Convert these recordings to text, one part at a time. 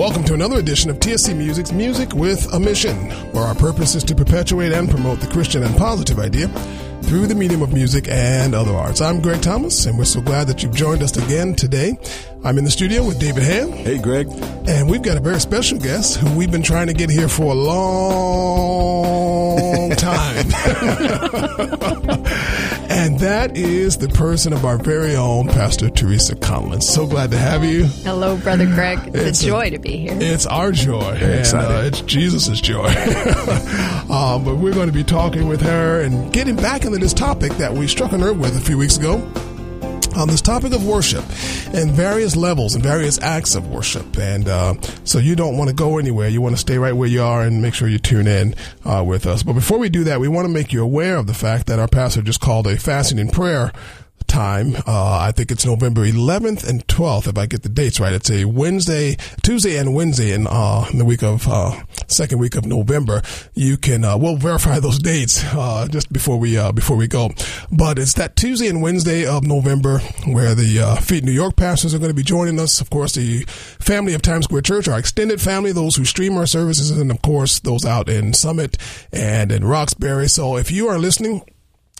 Welcome to another edition of TSC Music's Music with a Mission, where our purpose is to perpetuate and promote the Christian and positive idea through the medium of music and other arts. I'm Greg Thomas, and we're so glad that you've joined us again today. I'm in the studio with David Ham. Hey, Greg. And we've got a very special guest who we've been trying to get here for a long time. and that is the person of our very own Pastor Teresa Conlon. So glad to have you. Hello, Brother Greg. It's, it's a joy a, to be here. It's our joy. Very and uh, it's Jesus' joy. um, but we're going to be talking with her and getting back into this topic that we struck a nerve with a few weeks ago on this topic of worship and various levels and various acts of worship. And uh, so you don't want to go anywhere. You want to stay right where you are and make sure you tune in uh, with us. But before we do that, we want to make you aware of the fact that our pastor just called a fasting and prayer time. Uh, I think it's November 11th and 12th, if I get the dates right. It's a Wednesday, Tuesday and Wednesday in, uh, in the week of, uh, second week of November. You can, uh, we'll verify those dates, uh, just before we, uh, before we go. But it's that Tuesday and Wednesday of November where the, uh, Feet New York pastors are going to be joining us. Of course, the family of Times Square Church, our extended family, those who stream our services, and of course, those out in Summit and in Roxbury. So if you are listening,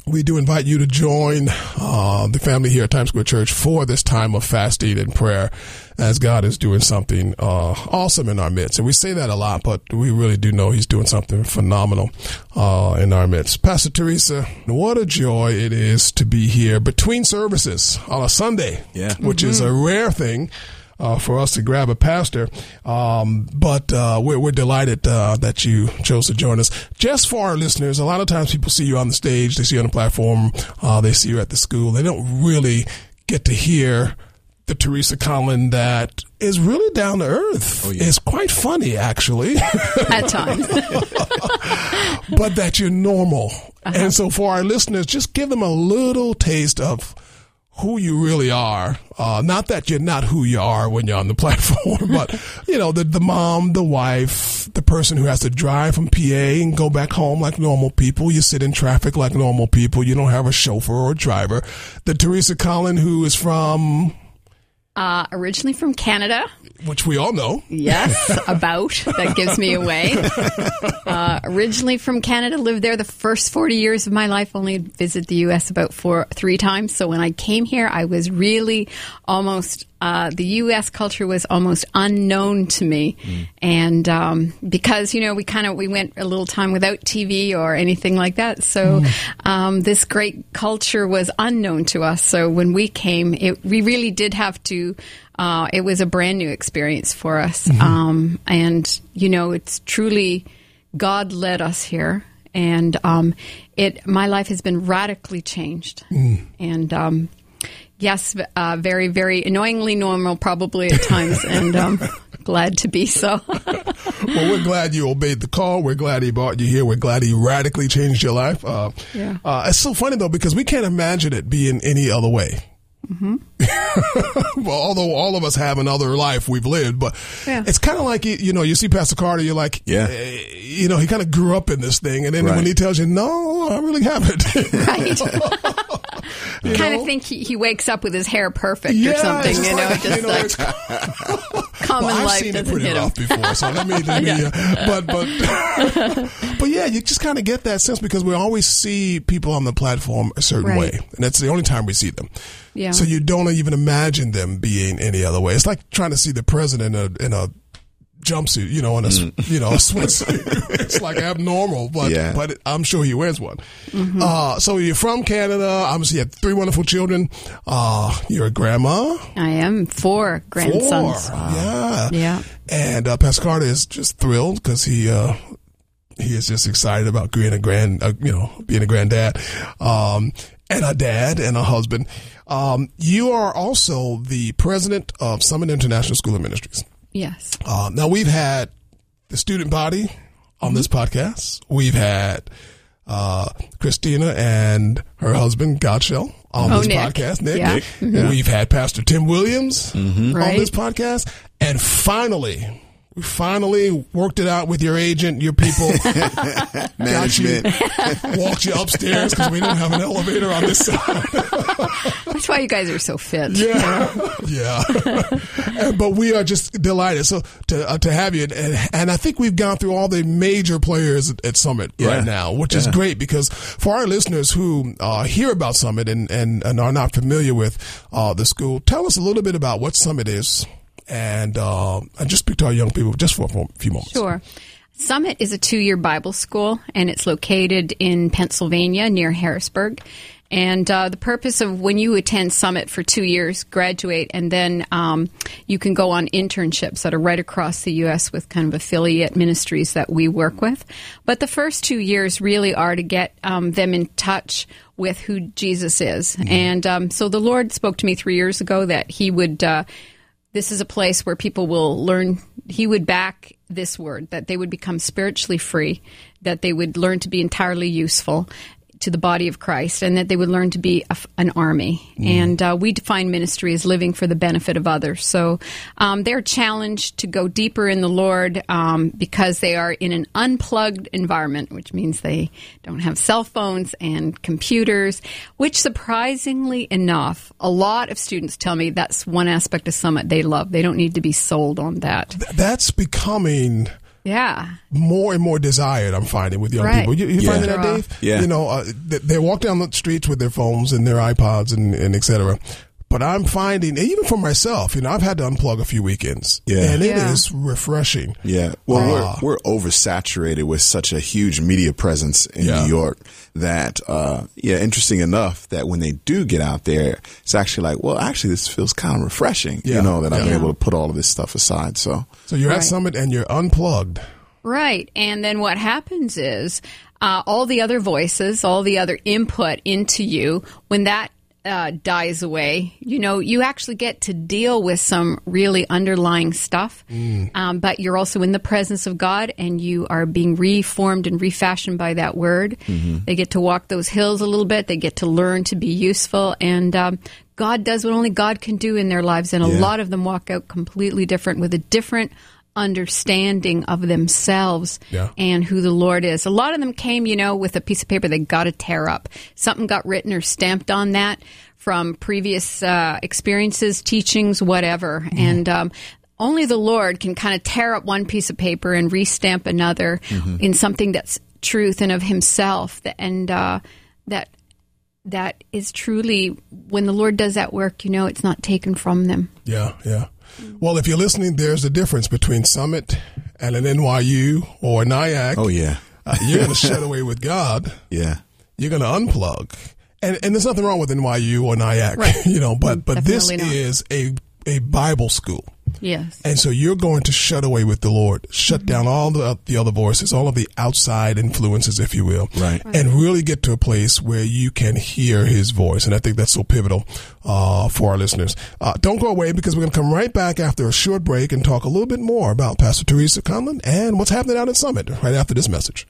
we do invite you to join uh, the family here at Times Square Church for this time of fasting and prayer as God is doing something uh, awesome in our midst. And we say that a lot, but we really do know He's doing something phenomenal uh, in our midst. Pastor Teresa, what a joy it is to be here between services on a Sunday, yeah. which mm-hmm. is a rare thing uh, for us to grab a pastor. Um, but uh, we're, we're delighted uh, that you chose to join us. Just for our listeners, a lot of times people see you on the stage, they see you on the platform, uh, they see you at the school. They don't really get to hear the Teresa Conlon that is really down to earth. Oh, yeah. It's quite funny, actually. At times. but that you're normal. Uh-huh. And so for our listeners, just give them a little taste of who you really are. Uh, not that you're not who you are when you're on the platform, but you know, the, the mom, the wife, the person who has to drive from PA and go back home like normal people. You sit in traffic like normal people. You don't have a chauffeur or driver. The Teresa Conlon who is from uh, originally from Canada. Which we all know. Yes, about. that gives me away. Uh, originally from Canada, lived there the first 40 years of my life, only visited the U.S. about four, three times. So when I came here, I was really almost uh, the U.S. culture was almost unknown to me, mm. and um, because you know we kind of we went a little time without TV or anything like that, so mm. um, this great culture was unknown to us. So when we came, it, we really did have to. Uh, it was a brand new experience for us, mm-hmm. um, and you know it's truly God led us here, and um, it my life has been radically changed, mm. and um, Yes, uh, very, very annoyingly normal, probably at times, and um, glad to be so. well, we're glad you obeyed the call. We're glad he brought you here. We're glad he radically changed your life. Uh, yeah. Uh, it's so funny though because we can't imagine it being any other way. Mm-hmm. well, although all of us have another life we've lived, but yeah. it's kind of like you know you see Pastor Carter, you're like, yeah, eh, you know, he kind of grew up in this thing, and then right. when he tells you, no, I really haven't, right? you kind of think he, he, wakes up with his hair perfect yeah, or something, you know, like, just you know, like common well, I've life seen doesn't it hit rough before, so let me, let me yeah. uh, but but but yeah, you just kind of get that sense because we always see people on the platform a certain right. way, and that's the only time we see them. Yeah. So you don't even imagine them being any other way. It's like trying to see the president in a, in a jumpsuit, you know, in a mm. you know a swimsuit. it's like abnormal, but yeah. but I'm sure he wears one. Mm-hmm. Uh, so you're from Canada. Obviously, you have three wonderful children. Uh, you're a grandma. I am four grandsons. Four. Yeah, yeah. And uh, Pascal is just thrilled because he. Uh, he is just excited about being a grand, uh, you know, being a granddad, um, and a dad and a husband. Um, you are also the president of Summit International School of Ministries. Yes. Uh, now we've had the student body on mm-hmm. this podcast. We've had uh, Christina and her husband Godshall on oh, this Nick. podcast. Nick. Yeah. Nick. Mm-hmm. We've had Pastor Tim Williams mm-hmm. right. on this podcast, and finally We finally worked it out with your agent, your people. Management. You, walked you upstairs because we didn't have an elevator on this side. That's why you guys are so fit. Yeah. yeah. but we are just delighted so to, uh, to have you. And, and I think we've gone through all the major players at, at Summit Yeah. right now, which is great because for our listeners who uh, hear about Summit and, and, and are not familiar with uh, the school, tell us a little bit about what Summit is and, uh, and just speak to our young people just for a few moments. Sure. Summit is a two year Bible school, and it's located in Pennsylvania near Harrisburg. And uh, the purpose of when you attend Summit for two years, graduate, and then um, you can go on internships that are right across the U.S. with kind of affiliate ministries that we work with. But the first two years really are to get um, them in touch with who Jesus is. And um, so the Lord spoke to me three years ago that He would. Uh, this is a place where people will learn he would back this word that they would become spiritually free that they would learn to be entirely useful to the body of christ and that they would learn to be a f an army. And uh, we define ministry as living for the benefit of others. So um, they're challenged to go deeper in the lord um, because they are in an unplugged environment which means they don't have cell phones and computers which surprisingly enough a lot of students tell me that's one aspect of summit they love. They don't need to be sold on that. That's becoming yeah more and more desired. I'm finding with young Right. people. You, you Yeah. finding that, Dave? Yeah. You know, uh, they, they walk down the streets with their phones and their iPods and, and et cetera. But I'm finding, even for myself, you know, I've had to unplug a few weekends, Yeah. and it Yeah. is refreshing. Yeah. Well, Ah. we're, we're oversaturated with such a huge media presence in Yeah. New York that, uh, yeah, interesting enough that when they do get out there, it's actually like, well, actually, this feels kind of refreshing, Yeah. you know, that I'm Yeah. able to put all of this stuff aside. So, So you're at Summit and you're unplugged. Right. And then what happens is uh, all the other voices, all the other input into you, when that uh, dies away, you know, you actually get to deal with some really underlying stuff. Um, but you're also in the presence of God and you are being reformed and refashioned by that word. They get to walk those hills a little bit, they get to learn to be useful. And um, God does what only God can do in their lives. And a Yeah. lot of them walk out completely different with a different understanding of themselves Yeah. and who the Lord is. A lot of them came, you know, with a piece of paper they got to tear up. Something got written or stamped on that from previous uh, experiences, teachings, whatever. And um, only the Lord can kind of tear up one piece of paper and restamp another in something that's truth and of Himself. And uh, that that is truly when the Lord does that work, you know, it's not taken from them. Yeah, yeah. Well, if you're listening, there's a difference between Summit and an NYU or Nyack. oh, yeah. Uh, you're going to shut away with God. Yeah. You're going to unplug. And, and there's nothing wrong with NYU or Nyack, Right. you know, but, but this not. is a, a Bible school. Yes. And so you're going to shut away with the Lord, shut down all the, the other voices, all of the outside influences, if you will. Right. And really get to a place where you can hear his voice. And I think that's so pivotal, uh, for our listeners. Uh, don't go away because we're going to come right back after a short break and talk a little bit more about Pastor Teresa Conlon and what's happening out at Summit right after this message.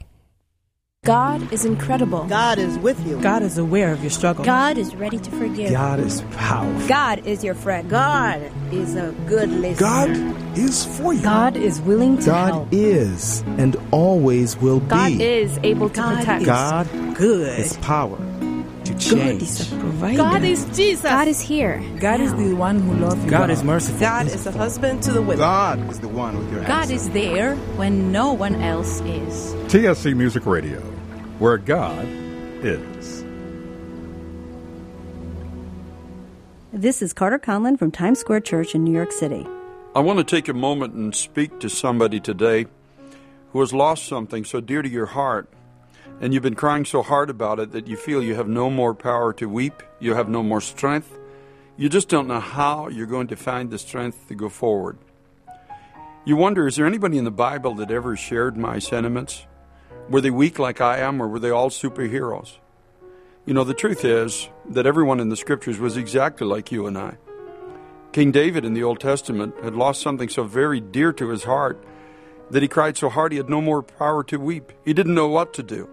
God is incredible. God is with you. God is aware of your struggle. God is ready to forgive. God is powerful. God is your friend. God is a good listener. God is for you. God is willing to God help. is and always will God be. God is able to God protect. is God good. has power to God is a provider. God is Jesus. God is here. God is the one who loves you. God is merciful. God is the husband to the widow. God is the one with your God answer. is there when no one else is. TSC Music Radio, where God is. This is Carter Conlon from Times Square Church in New York City. I want to take a moment and speak to somebody today who has lost something so dear to your heart, and you've been crying so hard about it that you feel you have no more power to weep, you have no more strength. You just don't know how you're going to find the strength to go forward. You wonder, is there anybody in the Bible that ever shared my sentiments? Were they weak like I am, or were they all superheroes? You know, the truth is that everyone in the scriptures was exactly like you and I. King David in the Old Testament had lost something so very dear to his heart that he cried so hard he had no more power to weep. He didn't know what to do.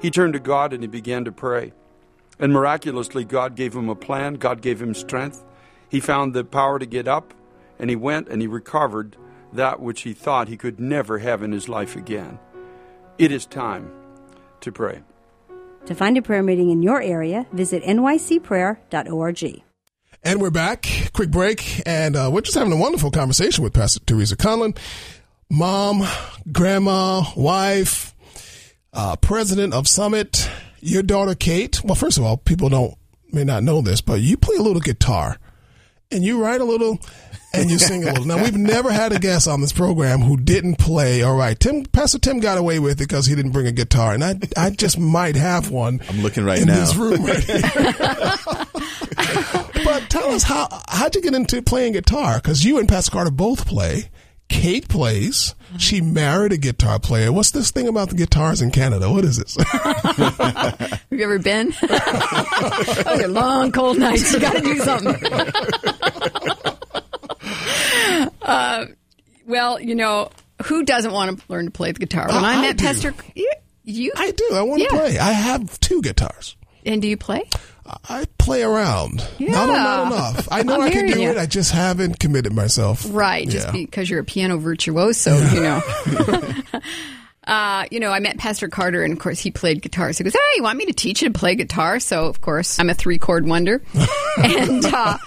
He turned to God and he began to pray. And miraculously, God gave him a plan, God gave him strength. He found the power to get up, and he went and he recovered that which he thought he could never have in his life again. It is time to pray. To find a prayer meeting in your area, visit nycprayer.org. And we're back. Quick break. And uh, we're just having a wonderful conversation with Pastor Teresa Conlon, mom, grandma, wife, uh, president of Summit, your daughter Kate. Well, first of all, people don't may not know this, but you play a little guitar and you write a little and you sing a little. Now we've never had a guest on this program who didn't play. All right, Tim, Pastor Tim got away with it because he didn't bring a guitar, and I, I just might have one. I'm looking right in now. this room right here. but tell us how how'd you get into playing guitar? Because you and Pastor Carter both play. Kate plays. She married a guitar player. What's this thing about the guitars in Canada? What is this? Have you ever been? Those are long, cold nights. You got to do something. uh, well, you know, who doesn't want to learn to play the guitar? When Uh, I I met do. Pastor, you, you I do. I want to Yeah. play. I have two guitars. and do you play? I play around. Yeah. Not, not enough. I know I'm I can do you. it. I just haven't committed myself. Right, just Yeah. because you're a piano virtuoso, you know. uh, you know, I met Pastor Carter, and of course, he played guitar. So he goes, "Hey, you want me to teach you to play guitar?" So, of course, I'm a three chord wonder, and uh,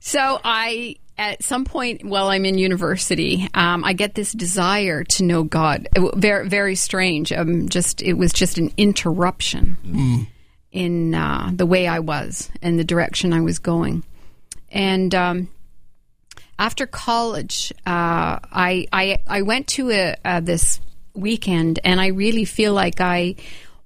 so I. At some point while I'm in university, um, I get this desire to know God. It Very, very strange. Um, just it was just an interruption in uh, the way I was and the direction I was going. And um, after college, uh, I, I I went to a, uh, this weekend, and I really feel like I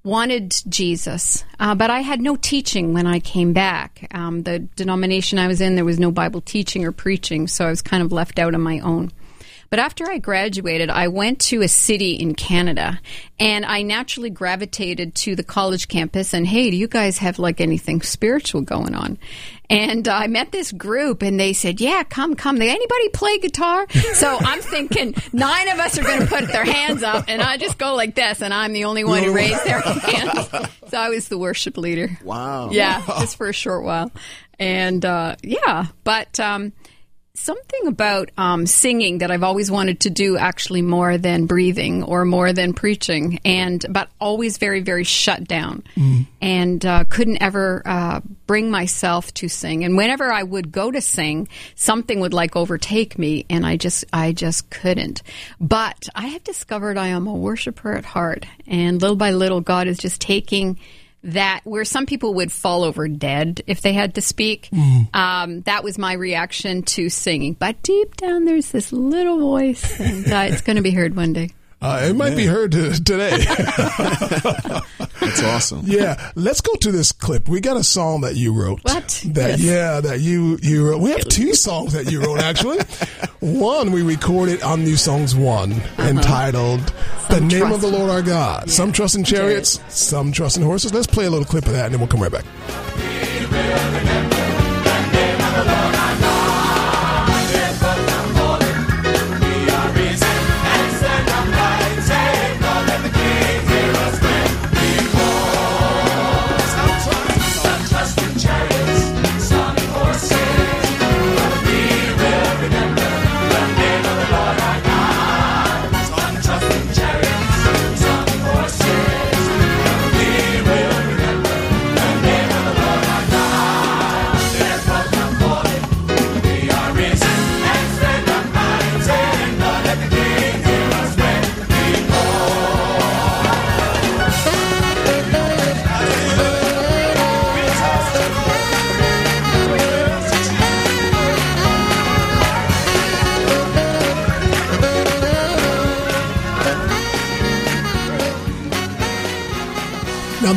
wanted Jesus, uh, but I had no teaching when I came back. Um, the denomination I was in, there was no Bible teaching or preaching, so I was kind of left out on my own. But after I graduated, I went to a city in Canada and I naturally gravitated to the college campus and, hey, do you guys have like anything spiritual going on? And I met this group and they said, yeah, come, come. Did anybody play guitar? So I'm thinking nine of us are going to put their hands up and I just go like this and I'm the only one who raised their hands. So I was the worship leader. Wow. Yeah, just for a short while. And uh, yeah, but um, something about um, singing that I've always wanted to do actually more than breathing or more than preaching, and but always very very shut down, and uh, couldn't ever uh, bring myself to sing. And whenever I would go to sing, something would like overtake me, and I just I just couldn't. But I have discovered I am a worshiper at heart, and little by little, God is just taking that where some people would fall over dead if they had to speak. Um, that was my reaction to singing. But deep down, there's this little voice, and uh, it's going to be heard one day. Uh, it might be heard to, today. That's awesome. yeah, let's go to this clip. We got a song that you wrote. What? That Yes. yeah, that you you wrote. We have two songs that you wrote actually. one we recorded on New Songs One, entitled "The Name of the Lord Our God." Some trust in chariots, some trust in horses. Let's play a little clip of that, and then we'll come right back.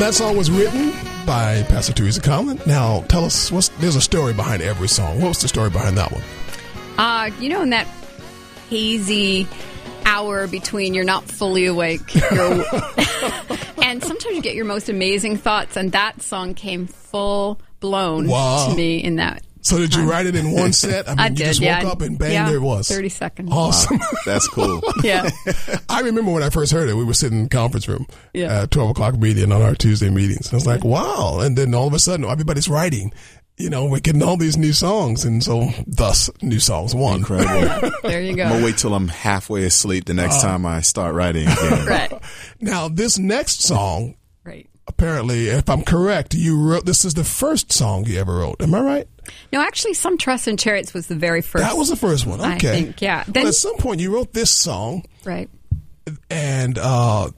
That song was written by Pastor Teresa Conlon. Now tell us what's there's a story behind every song. What's the story behind that one? Uh, you know, in that hazy hour between you're not fully awake, you're, and sometimes you get your most amazing thoughts, and that song came full blown Wow. to me in that. So did you write it in one set? I mean, I you did, just yeah. woke up and bang, Yeah, there it was. 30 seconds. Awesome. That's cool. Yeah. I remember when I first heard it, we were sitting in the conference room Yeah. at 12 o'clock meeting on our Tuesday meetings. And I was like, wow. And then all of a sudden, everybody's writing. you know, we're getting all these new songs, and so thus new songs one. Incredible. There you go. I'm gonna wait till I'm halfway asleep the Uh. next time I start writing again. Right. Now, this next song, Right. Apparently, if I'm correct, you wrote. This is the first song you ever wrote. Am I right? No, actually, Some Trust in Chariots was the very first. That was the first one. I Okay. think, yeah. Well, at some point, you wrote this song, Right. and uh,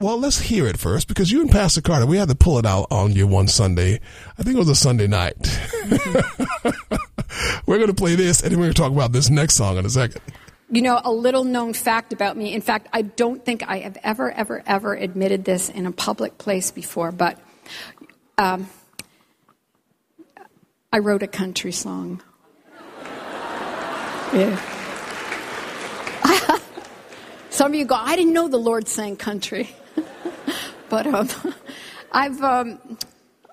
well, let's hear it first because you and Pastor Carter, we had to pull it out on you one Sunday. I think it was a Sunday night. we're going to play this, and then we're going to talk about this next song in a second. You know, a little known fact about me. In fact, I don't think I have ever, ever, ever admitted this in a public place before, but um, I wrote a country song. Yeah. Some of you go, I didn't know the Lord sang country. but um, I've, um,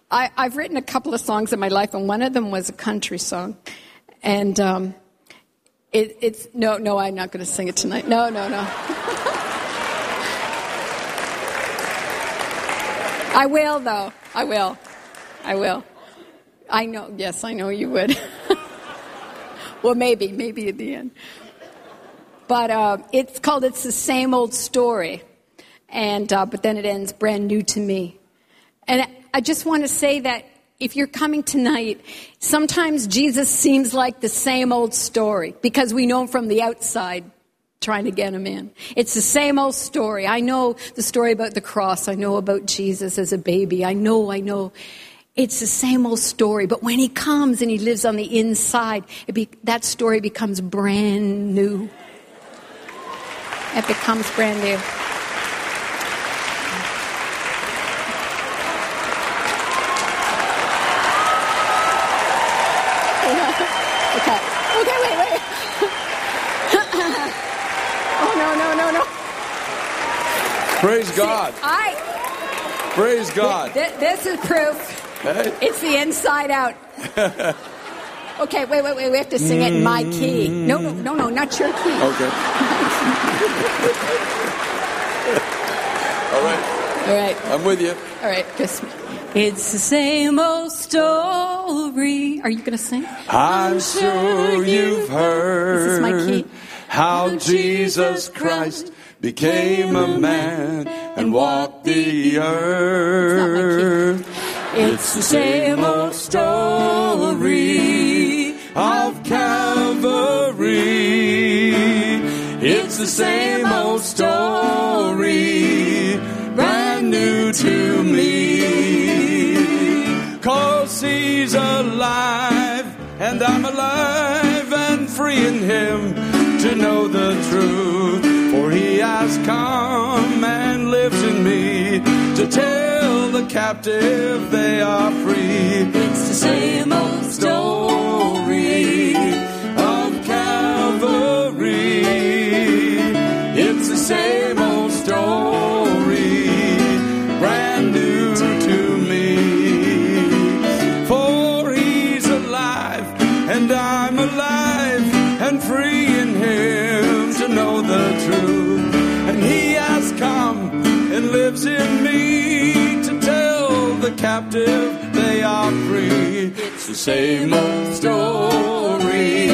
I, I've written a couple of songs in my life, and one of them was a country song. And um, it, it's no, no. I'm not going to sing it tonight. No, no, no. I will, though. I will. I will. I know. Yes, I know you would. well, maybe, maybe at the end. But uh, it's called "It's the Same Old Story," and uh, but then it ends brand new to me. And I just want to say that if you're coming tonight, sometimes Jesus seems like the same old story because we know him from the outside trying to get him in. It's the same old story. I know the story about the cross. I know about Jesus as a baby. I know, I know. It's the same old story. But when he comes and he lives on the inside, be, that story becomes brand new. It becomes brand new. Okay. Okay, wait, wait. oh, no, no, no, no. Praise God. I. Praise God. Th- this is proof. Hey. It's the inside out. Okay, wait, wait, wait. We have to sing it in my key. No, no, no, no, not your key. Okay. All right. All right. I'm with you. All right. Just, it's the same old story. Are you going to sing? I'm sure you've heard This is my key. how Jesus Christ became a man and walked the earth. It's the same old story of Calvary. It's the same old story, brand new to me. Cause he's alive, and I'm alive and free in him to know the truth. He has come and lives in me to tell the captive they are free. It's the same old story of Calvary. It's the same captive they are free. It's the same old story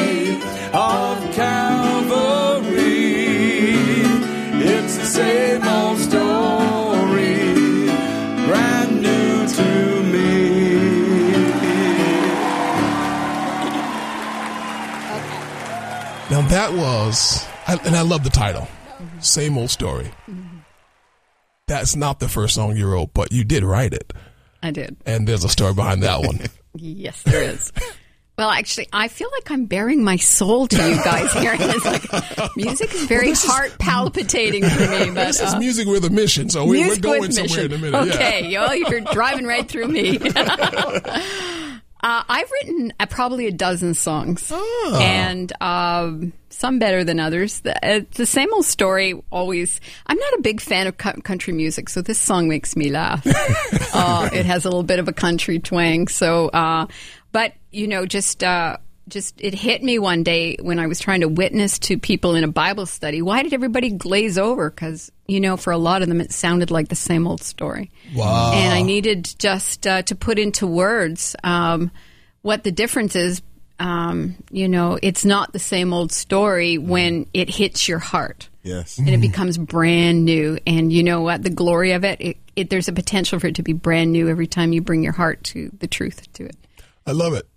of Calvary. It's the same old story, brand new to me. Now that was, and I love the title, "Same Old Story." Mm-hmm. That's not the first song you wrote, but you did write it, I did. and there's a story behind that one. Yes, there is. Well, actually, I feel like I'm bearing my soul to you guys here. Like, music is very Well, this is- heart palpitating for me. But this is uh, music with a mission, so we, we're going somewhere mission. in a minute. Okay, yo, you're driving right through me. Uh, I've written uh, probably a dozen songs, Oh. and um, some better than others. The, uh, the same old story. Always, I'm not a big fan of cu- country music, so this song makes me laugh. uh, it has a little bit of a country twang. So, uh, but you know, just uh, just it hit me one day when I was trying to witness to people in a Bible study. Why did everybody glaze over? Because you know, for a lot of them, it sounded like the same old story. Wow. And I needed just uh, to put into words um, what the difference is. Um, you know, it's not the same old story when it hits your heart. Yes. And it becomes brand new. And you know what? The glory of it, it, it, there's a potential for it to be brand new every time you bring your heart to the truth to it. I love it.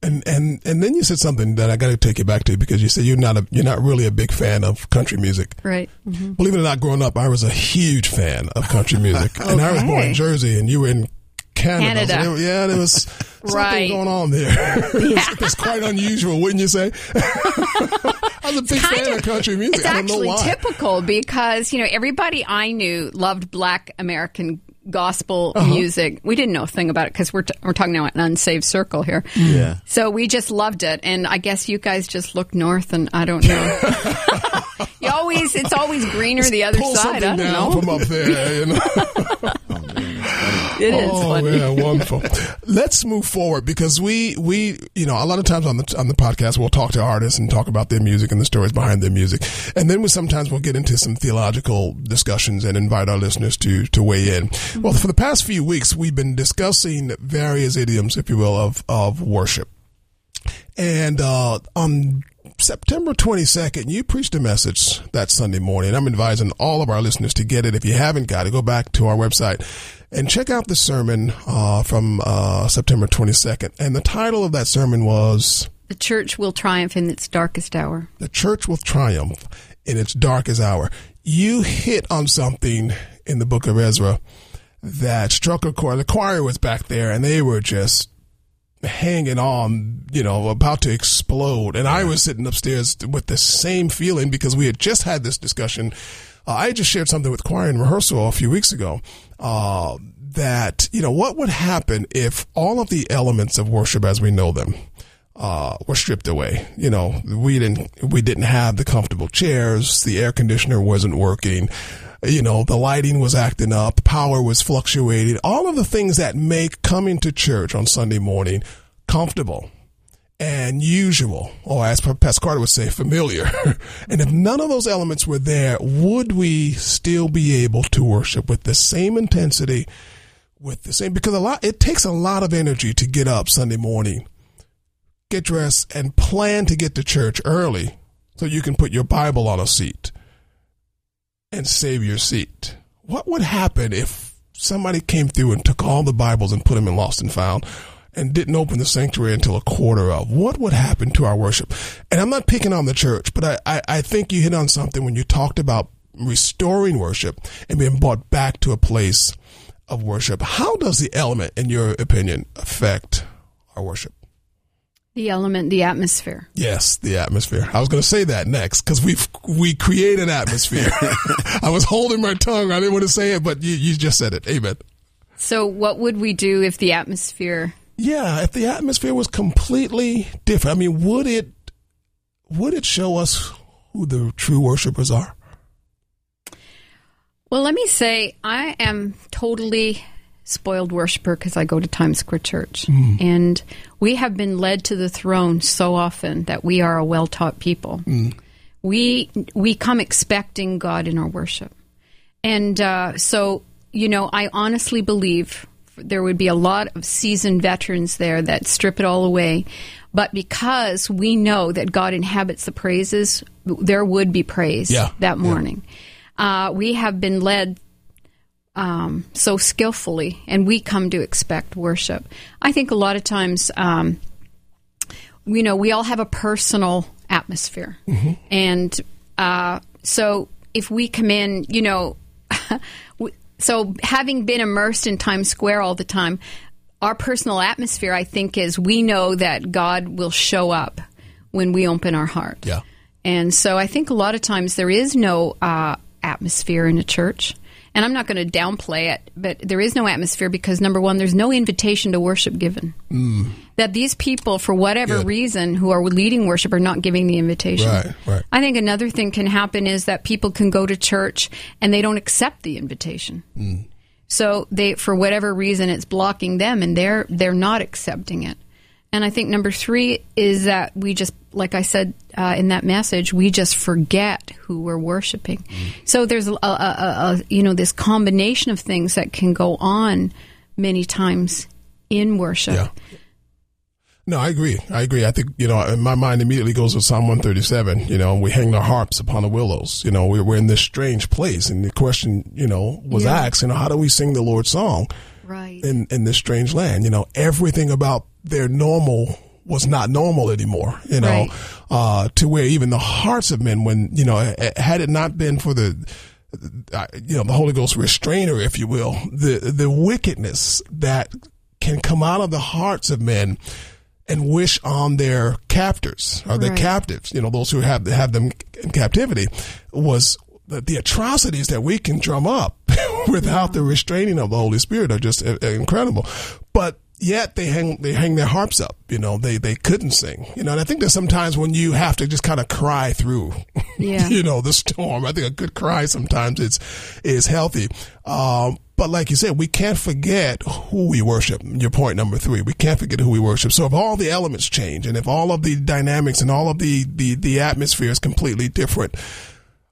And and and then you said something that I got to take you back to because you said you're not a you're not really a big fan of country music. Right. Mm-hmm. Believe it or not, growing up, I was a huge fan of country music, okay. and I was born in Jersey, and you were in Canada. Canada. So there, yeah, there was something right. going on there. Yeah. it's quite unusual, wouldn't you say? I was a big fan of, of country music. It's I don't actually know why. typical because you know everybody I knew loved Black American gospel Uh-huh. music. We didn't know a thing about it because we're t- we're talking now an unsaved circle here. Yeah. So we just loved it, and I guess you guys just look north, and I don't know. you always it's always greener the other side. I don't down know. from up there. You know? It is oh funny. man, wonderful. Let's move forward because we we you know a lot of times on the on the podcast we'll talk to artists and talk about their music and the stories behind their music, and then we sometimes we'll get into some theological discussions and invite our listeners to to weigh in. Well, for the past few weeks we've been discussing various idioms, if you will, of of worship, and uh, on September 22nd, you preached a message that Sunday morning. I'm advising all of our listeners to get it. If you haven't got it, go back to our website and check out the sermon uh, from uh, September 22nd. And the title of that sermon was The church will triumph in its darkest hour. The Church Will Triumph in Its Darkest Hour. You hit on something in the book of Ezra that struck a chord. The choir was back there and they were just hanging on, you know, about to explode. And I was sitting upstairs with the same feeling because we had just had this discussion. Uh, I just shared something with choir in rehearsal a few weeks ago. Uh, that, you know, what would happen if all of the elements of worship as we know them, uh, were stripped away. You know, we didn't, we didn't have the comfortable chairs. The air conditioner wasn't working you know, the lighting was acting up, power was fluctuating, all of the things that make coming to church on Sunday morning comfortable and usual, or as Pastor Carter would say, familiar. and if none of those elements were there, would we still be able to worship with the same intensity, with the same, because a lot, it takes a lot of energy to get up Sunday morning, get dressed and plan to get to church early so you can put your Bible on a seat and save your seat. What would happen if somebody came through and took all the Bibles and put them in lost and found and didn't open the sanctuary until a quarter of? What would happen to our worship? And I'm not picking on the church, but I, I, I think you hit on something when you talked about restoring worship and being brought back to a place of worship. How does the element, in your opinion, affect our worship? The element, the atmosphere. Yes, the atmosphere. I was going to say that next because we we create an atmosphere. I was holding my tongue. I didn't want to say it, but you, you just said it. Amen. So, what would we do if the atmosphere? Yeah, if the atmosphere was completely different, I mean, would it would it show us who the true worshipers are? Well, let me say I am totally spoiled worshiper because I go to Times Square Church. Mm. And we have been led to the throne so often that we are a well taught people. Mm. We we come expecting God in our worship. And uh, so, you know, I honestly believe there would be a lot of seasoned veterans there that strip it all away. But because we know that God inhabits the praises, there would be praise Yeah. that morning. Uh, we have been led um, so skillfully, and we come to expect worship. I think a lot of times, um, you know, we all have a personal atmosphere, and uh, so if we come in, you know, so having been immersed in Times Square all the time, our personal atmosphere, I think, is we know that God will show up when we open our heart. Yeah. And so I think a lot of times there is no uh, atmosphere in a church. And I'm not going to downplay it, but there is no atmosphere because number one, there's no invitation to worship given. Mm. That these people, for whatever Good. reason, who are leading worship, are not giving the invitation. Right, right. I think another thing can happen is that people can go to church and they don't accept the invitation. Mm. So they, for whatever reason, it's blocking them, and they're they're not accepting it. And I think number three is that we just, like I said uh, in that message, we just forget who we're worshiping. So there's a, a, a, you know this combination of things that can go on many times in worship. Yeah. No, I agree. I agree. I think, you know, in my mind immediately goes to Psalm 137. You know, we hang our harps upon the willows. You know, we're, we're in this strange place. And the question, you know, was Yeah. asked, you know, how do we sing the Lord's song Right. in, in this strange land? You know, everything about their normal was not normal anymore, you know, Right. uh, to where even the hearts of men, when, you know, had it not been for the, uh, you know, the Holy Ghost restrainer, if you will, the, the wickedness that can come out of the hearts of men and wish on their captors or their Right. captives, you know, those who have have them in captivity, was the, the atrocities that we can drum up without the restraining of the Holy Spirit are just uh, incredible. But yet they hang they hang their harps up, you know, they they couldn't sing, you know. And I think that sometimes when you have to just kind of cry through, Yeah. you know, the storm. I think a good cry sometimes is is healthy. Um, but like you said, we can't forget who we worship. Your point number three, we can't forget who we worship. So if all the elements change, and if all of the dynamics and all of the the the atmosphere is completely different,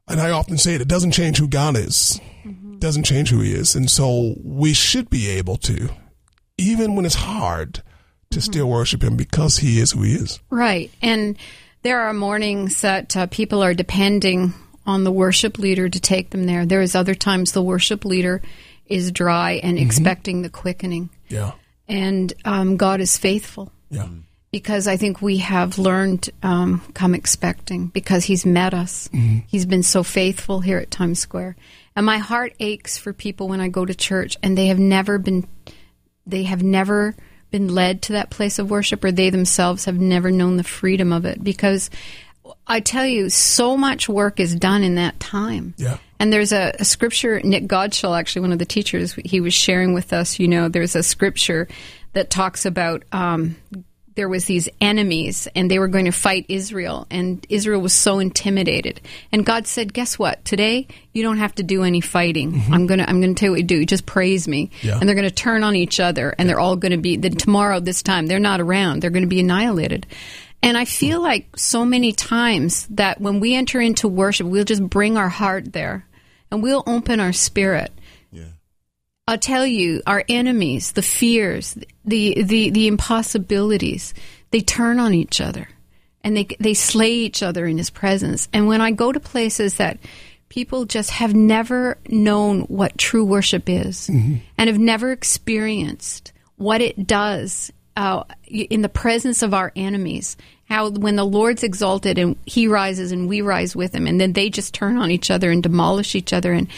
and I often say it, it doesn't change who God is. It doesn't change who He is, and so we should be able to, even when it's hard, to still worship Him because He is who He is. Right. And there are mornings that uh, people are depending on the worship leader to take them there. There is other times the worship leader is dry and expecting the quickening. Yeah, And um, God is faithful yeah, because I think we have learned um, come expecting because He's met us. He's been so faithful here at Times Square. And my heart aches for people when I go to church and they have never been, they have never been led to that place of worship or they themselves have never known the freedom of it because I tell you, so much work is done in that time. Yeah. And there's a, a scripture, Nick Godshall, actually one of the teachers, he was sharing with us, you know, there's a scripture that talks about um, there was these enemies and they were going to fight Israel and Israel was so intimidated. And God said, guess what? Today you don't have to do any fighting. Mm-hmm. I'm going to I'm going to tell you what you do. You just praise me. Yeah. And they're going to turn on each other and they're all going to be then tomorrow this time they're not around. They're going to be annihilated. And I feel mm. like so many times that when we enter into worship, we'll just bring our heart there and we'll open our spirit. I'll tell you, our enemies, the fears, the, the, the impossibilities, they turn on each other and they, they slay each other in his presence. And when I go to places that people just have never known what true worship is and have never experienced what it does uh, in the presence of our enemies, how when the Lord's exalted and he rises and we rise with him, and then they just turn on each other and demolish each other, and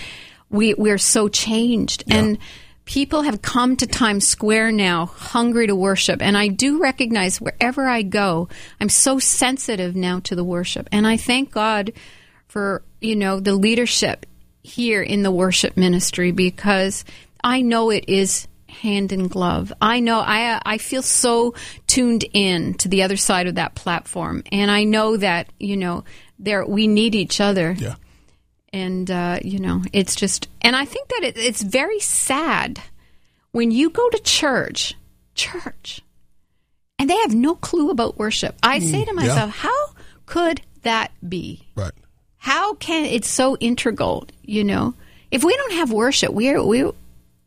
we we're so changed. And people have come to Times Square now, hungry to worship, and I do recognize wherever I go, I'm so sensitive now to the worship, and I thank God for you know the leadership here in the worship ministry because I know it is hand in glove. I know I I feel so tuned in to the other side of that platform, and I know that you know there we need each other. Yeah. And uh, you know, it's just, and I think that it, it's very sad when you go to church, church, and they have no clue about worship. I say to yeah. myself, how could that be? right. how can it's so integral you know if we don't have worship we're we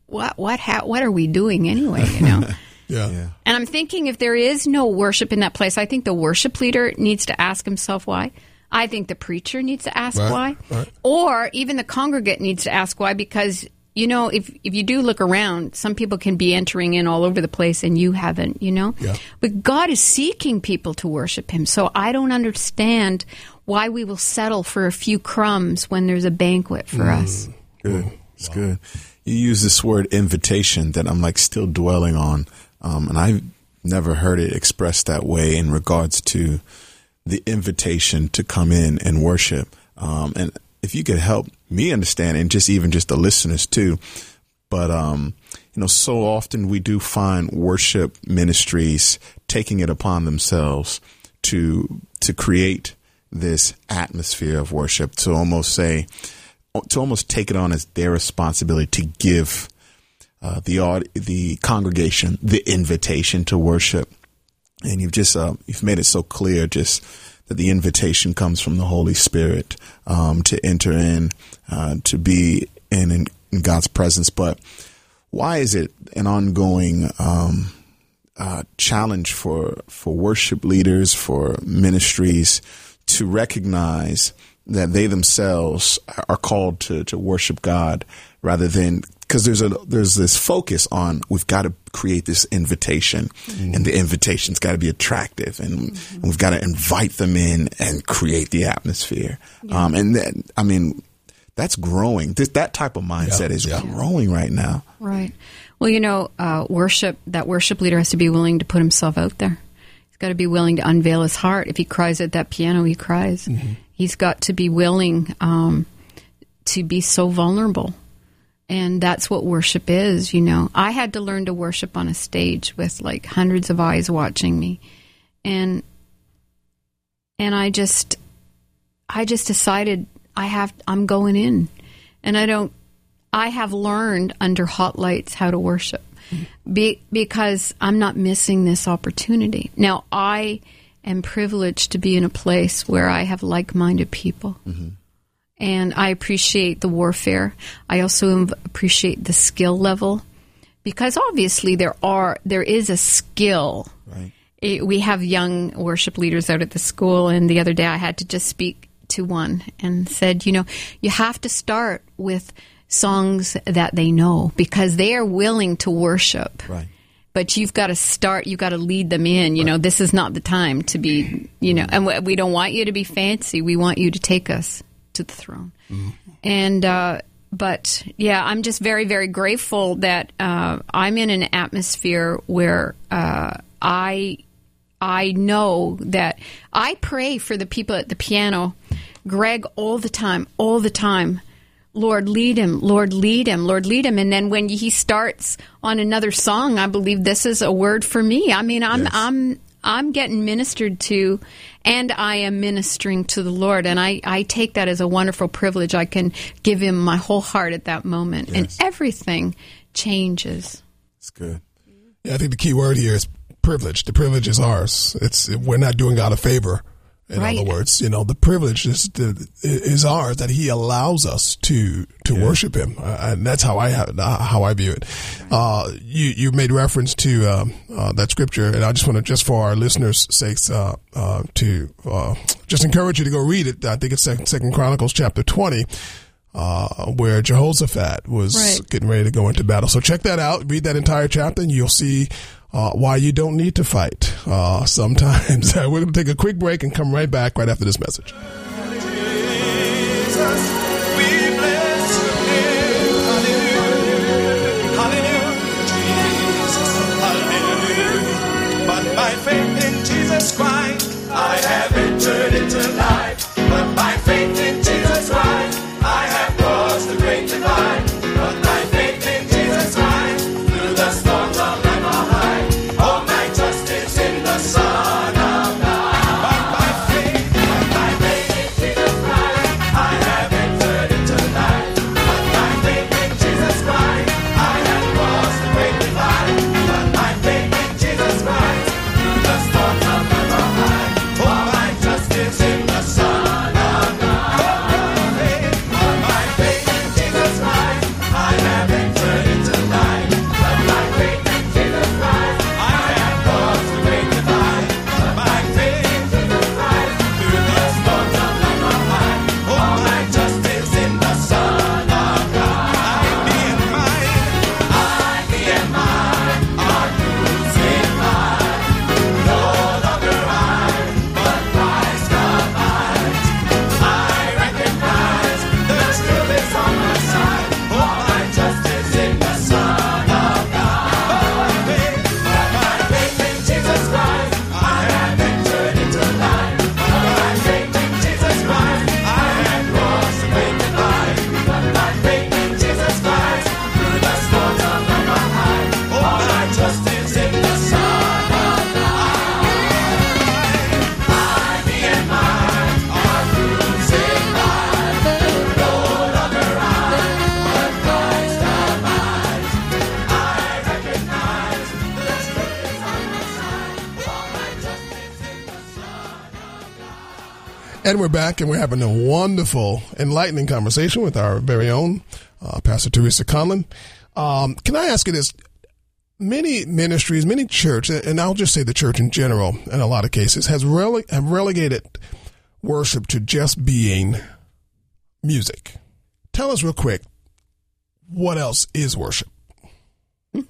what what ha, what are we doing anyway you know Yeah. and i'm thinking if there is no worship in that place i think the worship leader needs to ask himself why i think the preacher needs to ask Right, why right. or even the congregant needs to ask why because you know if if you do look around some people can be entering in all over the place and you haven't you know Yeah. but God is seeking people to worship Him. So I don't understand why we will settle for a few crumbs when there's a banquet for Mm. us. Good. It's good. You use this word invitation that I'm like still dwelling on. Um, and I've never heard it expressed that way in regards to the invitation to come in and worship. Um, and if you could help me understand and just even just the listeners too, but, um, you know, so often we do find worship ministries taking it upon themselves to, to create this atmosphere of worship to almost say, to almost take it on as their responsibility to give uh, the the congregation the invitation to worship. And you've just uh, you've made it so clear just that the invitation comes from the Holy Spirit um, to enter in, uh, to be in, in, God's presence. But why is it an ongoing um, uh, challenge for for worship leaders, for ministries to recognize that they themselves are called to, to worship God rather than because there's a there's this focus on we've got to create this invitation mm-hmm. and the invitation's got to be attractive and, mm-hmm. and, we've got to invite them in and create the atmosphere yeah. um, and then I mean that's growing this, that type of mindset yeah. is yeah. growing right now right well you know uh, worship that worship leader has to be willing to put himself out there he's got to be willing to unveil his heart if he cries at that piano he cries mm-hmm. he's got to be willing um, to be so vulnerable and that's what worship is, you know. I had to learn to worship on a stage with like hundreds of eyes watching me. And and I just I just decided I have I'm going in. And I don't I have learned under hot lights how to worship. Be, because I'm not missing this opportunity. Now I am privileged to be in a place where I have like-minded people. Mm-hmm and I appreciate the warfare. I also appreciate the skill level because obviously there are there is a skill. Right. It, we have young worship leaders out at the school, and the other day I had to just speak to one and said, you know, you have to start with songs that they know because they are willing to worship. Right but you've got to start you've got to lead them in you know this is not the time to be you know and we don't want you to be fancy we want you to take us to the throne. Mm-hmm. And uh, but yeah, I'm just very very grateful that uh, I'm in an atmosphere where uh, I I know that I pray for the people at the piano, Greg, all the time, all the time. Lord, lead him. Lord, lead him. Lord, lead him. And then when he starts on another song, I believe this is a word for me. I mean, I'm, yes. I'm, I'm getting ministered to and I am ministering to the Lord. And I, I take that as a wonderful privilege. I can give Him my whole heart at that moment, yes. and everything changes. It's good. Yeah, I think the key word here is privilege. The privilege is ours. It's we're not doing God a favor in right. other words, you know, the privilege is is ours that He allows us to to yeah. worship Him, uh, and that's how I have, uh, how I view it. Uh, you you made reference to um, uh, that scripture, and I just want to just for our listeners' sakes uh, uh, to just encourage you to go read it. I think it's Second, Second Chronicles chapter twenty. where Jehoshaphat was right. getting ready to go into battle. So check that out. Read that entire chapter, and you'll see uh, why you don't need to fight uh, sometimes. We're going to take a quick break and come right back right after this message. We're back, and we're having a wonderful, enlightening conversation with our very own uh, Pastor Teresa Conlon. Um, can I ask you this? Many ministries, many church, and I'll just say the church in general, in a lot of cases, has rele- have relegated worship to just being music. Tell us real quick, what else is worship?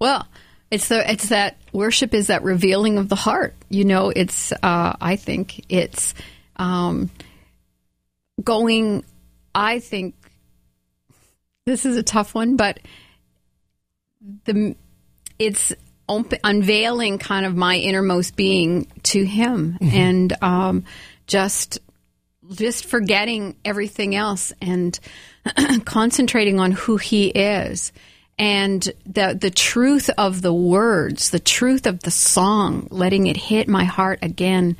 Well, it's the it's that worship is that revealing of the heart. You know, it's uh, I think it's um, going. I think this is a tough one, but the it's op- unveiling kind of my innermost being to Him, and um, just just forgetting everything else and concentrating on who He is and the the truth of the words, the truth of the song, letting it hit my heart again,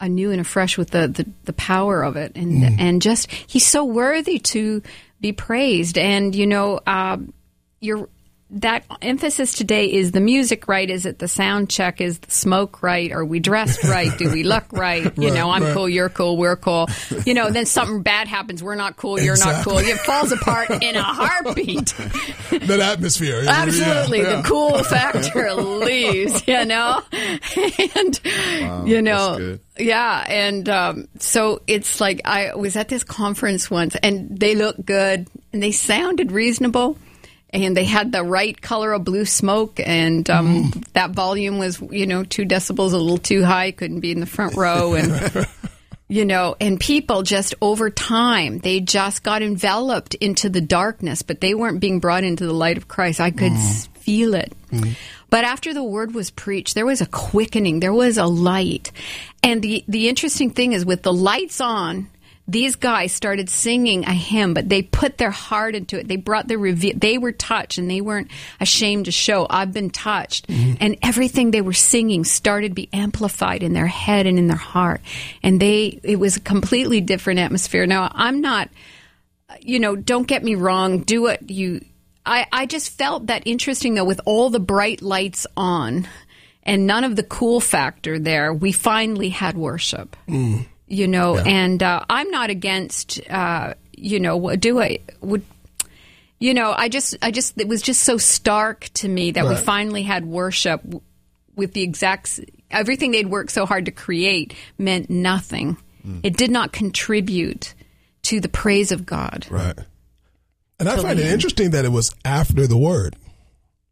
anew and afresh with the the, the power of it, and and just he's so worthy to be praised. And you know, uh, you're. That emphasis today is the music right? Is it the sound check? Is the smoke right? Are we dressed right? Do we look right? You Right, know, I'm right. cool, you're cool, we're cool. You know, then something bad happens. We're not cool, you're not cool. It falls apart in a heartbeat. That atmosphere. yeah, Absolutely, yeah. the cool factor leaves, you know, and you know, that's good. yeah, and um, so it's like I was at this conference once, and they looked good, and they sounded reasonable, and they had the right color of blue smoke, and um, mm. that volume was, you know, two decibels a little too high, couldn't be in the front row, and you know, and people just over time, they just got enveloped into the darkness, but they weren't being brought into the light of Christ. I could mm. s- feel it. Mm. But after the word was preached, there was a quickening, there was a light. And the, the interesting thing is, with the lights on, these guys started singing a hymn, but they put their heart into it. They brought the reveal. They were touched, and they weren't ashamed to show, "I've been touched." Mm-hmm. And everything they were singing started to be amplified in their head and in their heart. And they, it was a completely different atmosphere. Now, I'm not, you know, don't get me wrong. Do what you. I, I just felt that interesting though, with all the bright lights on, and none of the cool factor there. We finally had worship mm. You know and uh, i'm not against uh, you know do i would you know i just i just it was just so stark to me that we finally had worship with the exact everything they'd worked so hard to create meant nothing. It did not contribute to the praise of god. Right. And I find it interesting that it was after the word.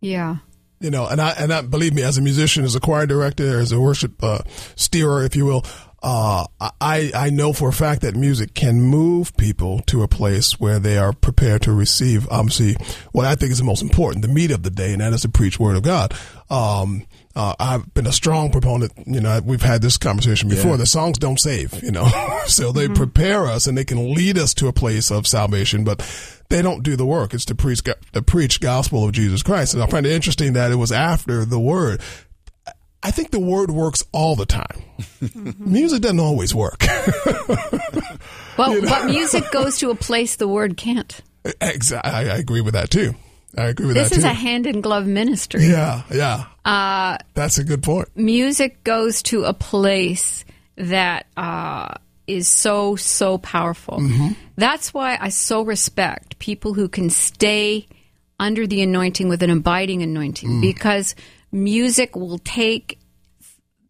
yeah. You know, and I and I believe me, as a musician, as a choir director, as a worship uh, steerer, if you will, uh, I I know for a fact that music can move people to a place where they are prepared to receive. Obviously, what I think is the most important, the meat of the day, and that is to preach word of God. Um, uh, I've been a strong proponent. You know, we've had this conversation before. Yeah. The songs don't save. You know, so they prepare us and they can lead us to a place of salvation, but they don't do the work. It's to preach the preach gospel of Jesus Christ. And I find it interesting that it was after the word. I think the word works all the time. Music doesn't always work. well but music goes to a place the word can't exactly. I, agree with that too. I agree with that. this is too. a hand in glove ministry yeah, yeah. Uh, That's a good point. music goes to a place that uh, is so so powerful. That's why I so respect people who can stay under the anointing with an abiding anointing because music will take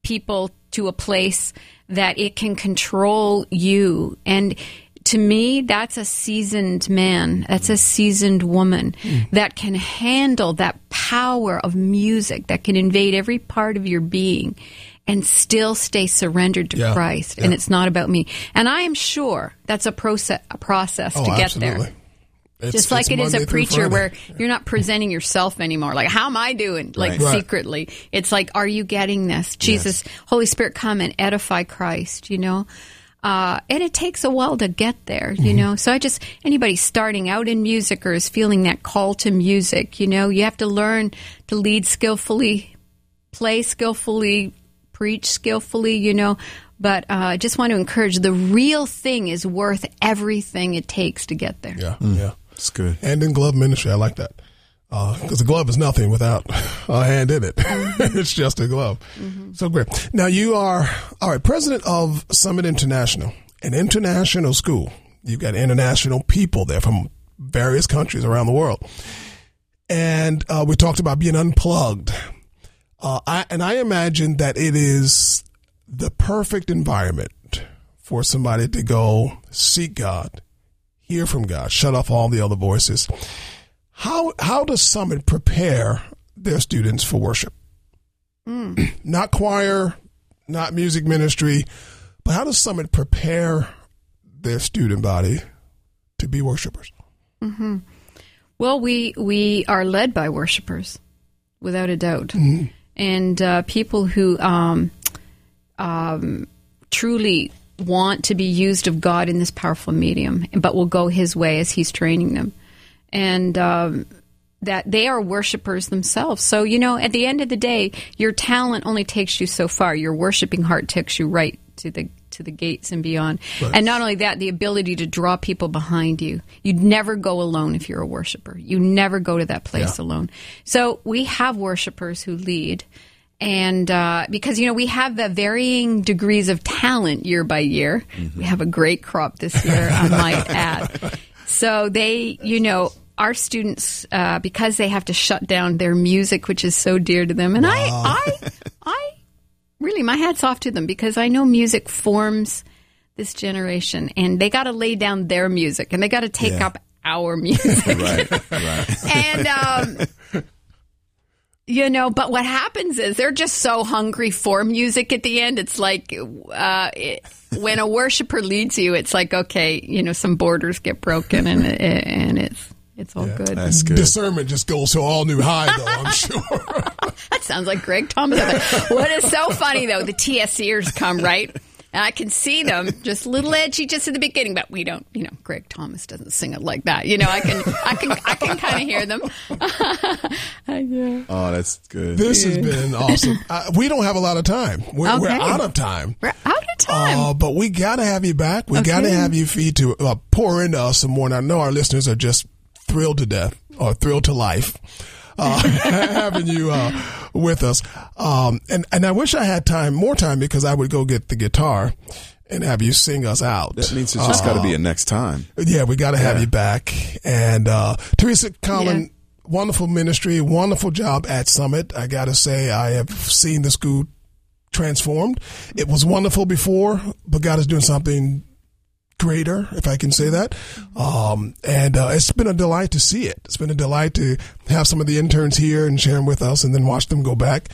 people to a place that it can control you. And to me that's a seasoned man. That's a seasoned woman mm. that can handle that power of music that can invade every part of your being and still stay surrendered to Yeah, Christ. Yeah. and it's not about me. And I am sure that's a process a process Oh, to get absolutely. there It's- just like it is a preacher where you're not presenting yourself anymore. Like, how am I doing? Like, Right. Right. secretly. It's like, are you getting this? Jesus, Holy Spirit, come and edify Christ, you know? Uh, and it takes a while to get there, you Mm-hmm. know? So I just, anybody starting out in music or is feeling that call to music, you know, you have to learn to lead skillfully, play skillfully, preach skillfully, you know? But uh, I just want to encourage the real thing is worth everything it takes to get there. Yeah, yeah. It's good. Hand in glove ministry. I like that. because a glove is nothing without a hand in it. it's just a glove. So great. Now you are all right, president of Summit International, an international school. You've got international people there from various countries around the world, and uh, we talked about being unplugged. Uh, I, and I imagine that it is the perfect environment for somebody to go seek God, hear from God, shut off all the other voices. How how does Summit prepare their students for worship? not choir, not music ministry, but how does Summit prepare their student body to be worshipers? hmm Well, we we are led by worshipers, without a doubt, and uh, people who um, um, truly want to be used of God in this powerful medium, but will go His way as He's training them, and. Um, that they are worshipers themselves. So, you know, at the end of the day, your talent only takes you so far. Your worshiping heart takes you right to the to the gates and beyond. Right. And not only that, the ability to draw people behind you. You'd never go alone if you're a worshiper. You never go to that place Yeah. alone. So we have worshipers who lead. And uh, because, you know, we have the varying degrees of talent year by year. We have a great crop this year, I might add. So they, you know, our students, uh, because they have to shut down their music, which is so dear to them. And I, I, I really, my hat's off to them because I know music forms this generation and they got to lay down their music and they got to take Yeah. up our music. right, right. and, um, you know, but what happens is they're just so hungry for music at the end. It's like, uh, it, when a worshiper leads you, it's like, okay, you know, some borders get broken and, and it's, it's all good. Discernment just goes to all new high, though. I'm sure. That sounds like Greg Thomas. what is so funny though, the TSCers come right, and I can see them just a little edgy just at the beginning, but we don't. You know, Greg Thomas doesn't sing it like that. You know, I can, I can, I can kind of hear them. yeah. Oh, that's good. This has been awesome. Uh, we don't have a lot of time. We're, we're out of time. We're out of time. Uh, but we got to have you back. We got to have you feed to uh, pour into us some more. And I know our listeners are just thrilled to death or thrilled to life uh, having you uh, with us. Um, and and I wish I had time, more time, because I would go get the guitar and have you sing us out. That means it's just got to be a next time. Yeah, we got to have Yeah. you back. And uh, Teresa Conlon, wonderful ministry, wonderful job at Summit. I got to say, I have seen the school transformed. It was wonderful before, but God is doing something greater, if I can say that. Um, and uh, it's been a delight to see it. It's been a delight to have some of the interns here and share them with us, and then watch them go back.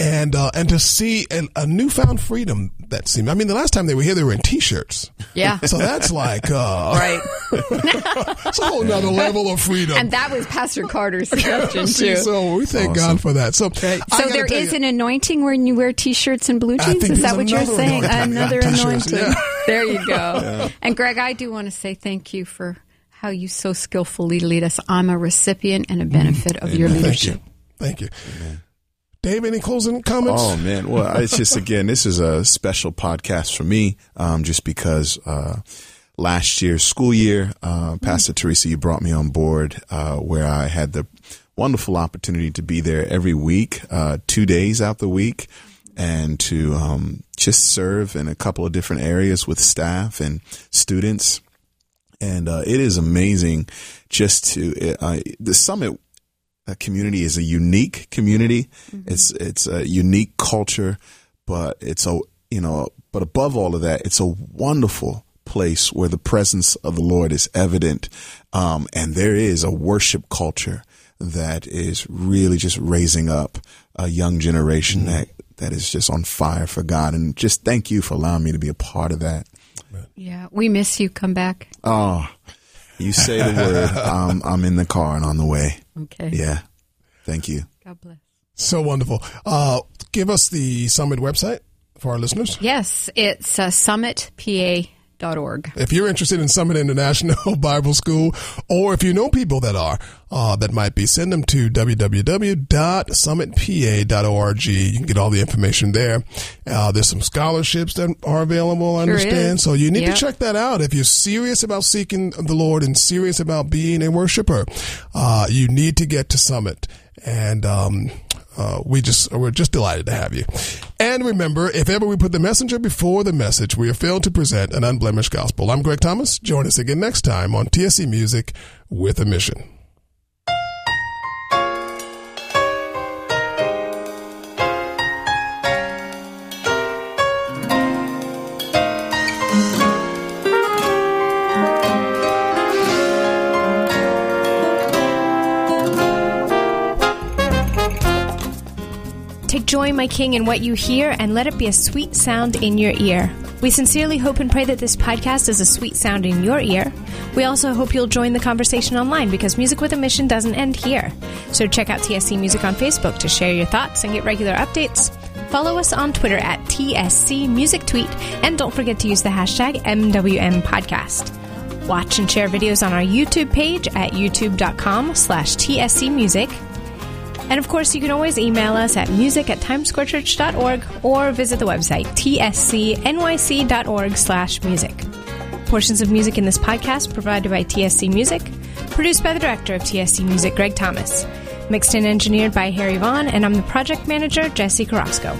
And uh, and to see a, a newfound freedom that seemed. I mean, the last time they were here, they were in t-shirts. Yeah. So that's like uh, Right. it's a whole nother level of freedom. And that was Pastor Carter's suggestion See, too. so we thank God for that. So, I So gotta there tell is you- an anointing when you wear t-shirts and blue jeans. Is that what you're saying? anointing. Another anointing. yeah. There you go. Yeah. And Greg, I do want to say thank you for how you so skillfully lead us. I'm a recipient and a benefit of your Thank leadership. you. Thank you. Dave, any closing comments? Oh man, well, it's just again, this is a special podcast for me, um, just because uh, last year's school year, uh, Pastor Teresa, you brought me on board, uh, where I had the wonderful opportunity to be there every week, uh, two days out the week, and to um, just serve in a couple of different areas with staff and students. And uh, it is amazing just to uh, the summit community is a unique community. Mm-hmm. It's it's a unique culture, but it's a you know, but above all of that, it's a wonderful place where the presence of the Lord is evident, um, and there is a worship culture that is really just raising up a young generation mm-hmm. that that is just on fire for God. And just thank you for allowing me to be a part of that. Yeah, we miss you. Come back. Oh, you say the word. I'm I'm in the car and on the way. Okay. Yeah. Thank you. God bless. So wonderful. Uh, give us the summit website for our listeners. Yes, it's uh, Org. If you're interested in Summit International Bible School, or if you know people that are, uh, that might be, send them to www.summitpa.org. You can get all the information there. Uh, there's some scholarships that are available, I Sure understand. is. So you need Yep. to check that out. If you're serious about seeking the Lord and serious about being a worshiper, uh, you need to get to Summit. And, um, uh, we just we're just delighted to have you. And remember, if ever we put the messenger before the message, we have failed to present an unblemished gospel. I'm Greg Thomas. Join us again next time on TSC Music with a Mission. My King, in what you hear, and let it be a sweet sound in your ear. We sincerely hope and pray that this podcast is a sweet sound in your ear. We also hope you'll join the conversation online because Music with a Mission doesn't end here. So check out TSC Music on Facebook to share your thoughts and get regular updates. Follow us on Twitter at TSC Music Tweet, and don't forget to use the hashtag MWM Podcast. Watch and share videos on our YouTube page at youtube.com slash TSC Music. And of course, you can always email us at music at timesquarechurch.org or visit the website tscnyc.org slash music. Portions of music in this podcast provided by TSC Music, produced by the director of TSC Music, Greg Thomas, mixed and engineered by Harry Vaughn, and I'm the project manager, Jesse Carrasco.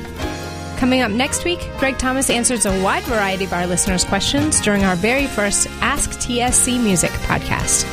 Coming up next week, Greg Thomas answers a wide variety of our listeners' questions during our very first Ask TSC Music podcast.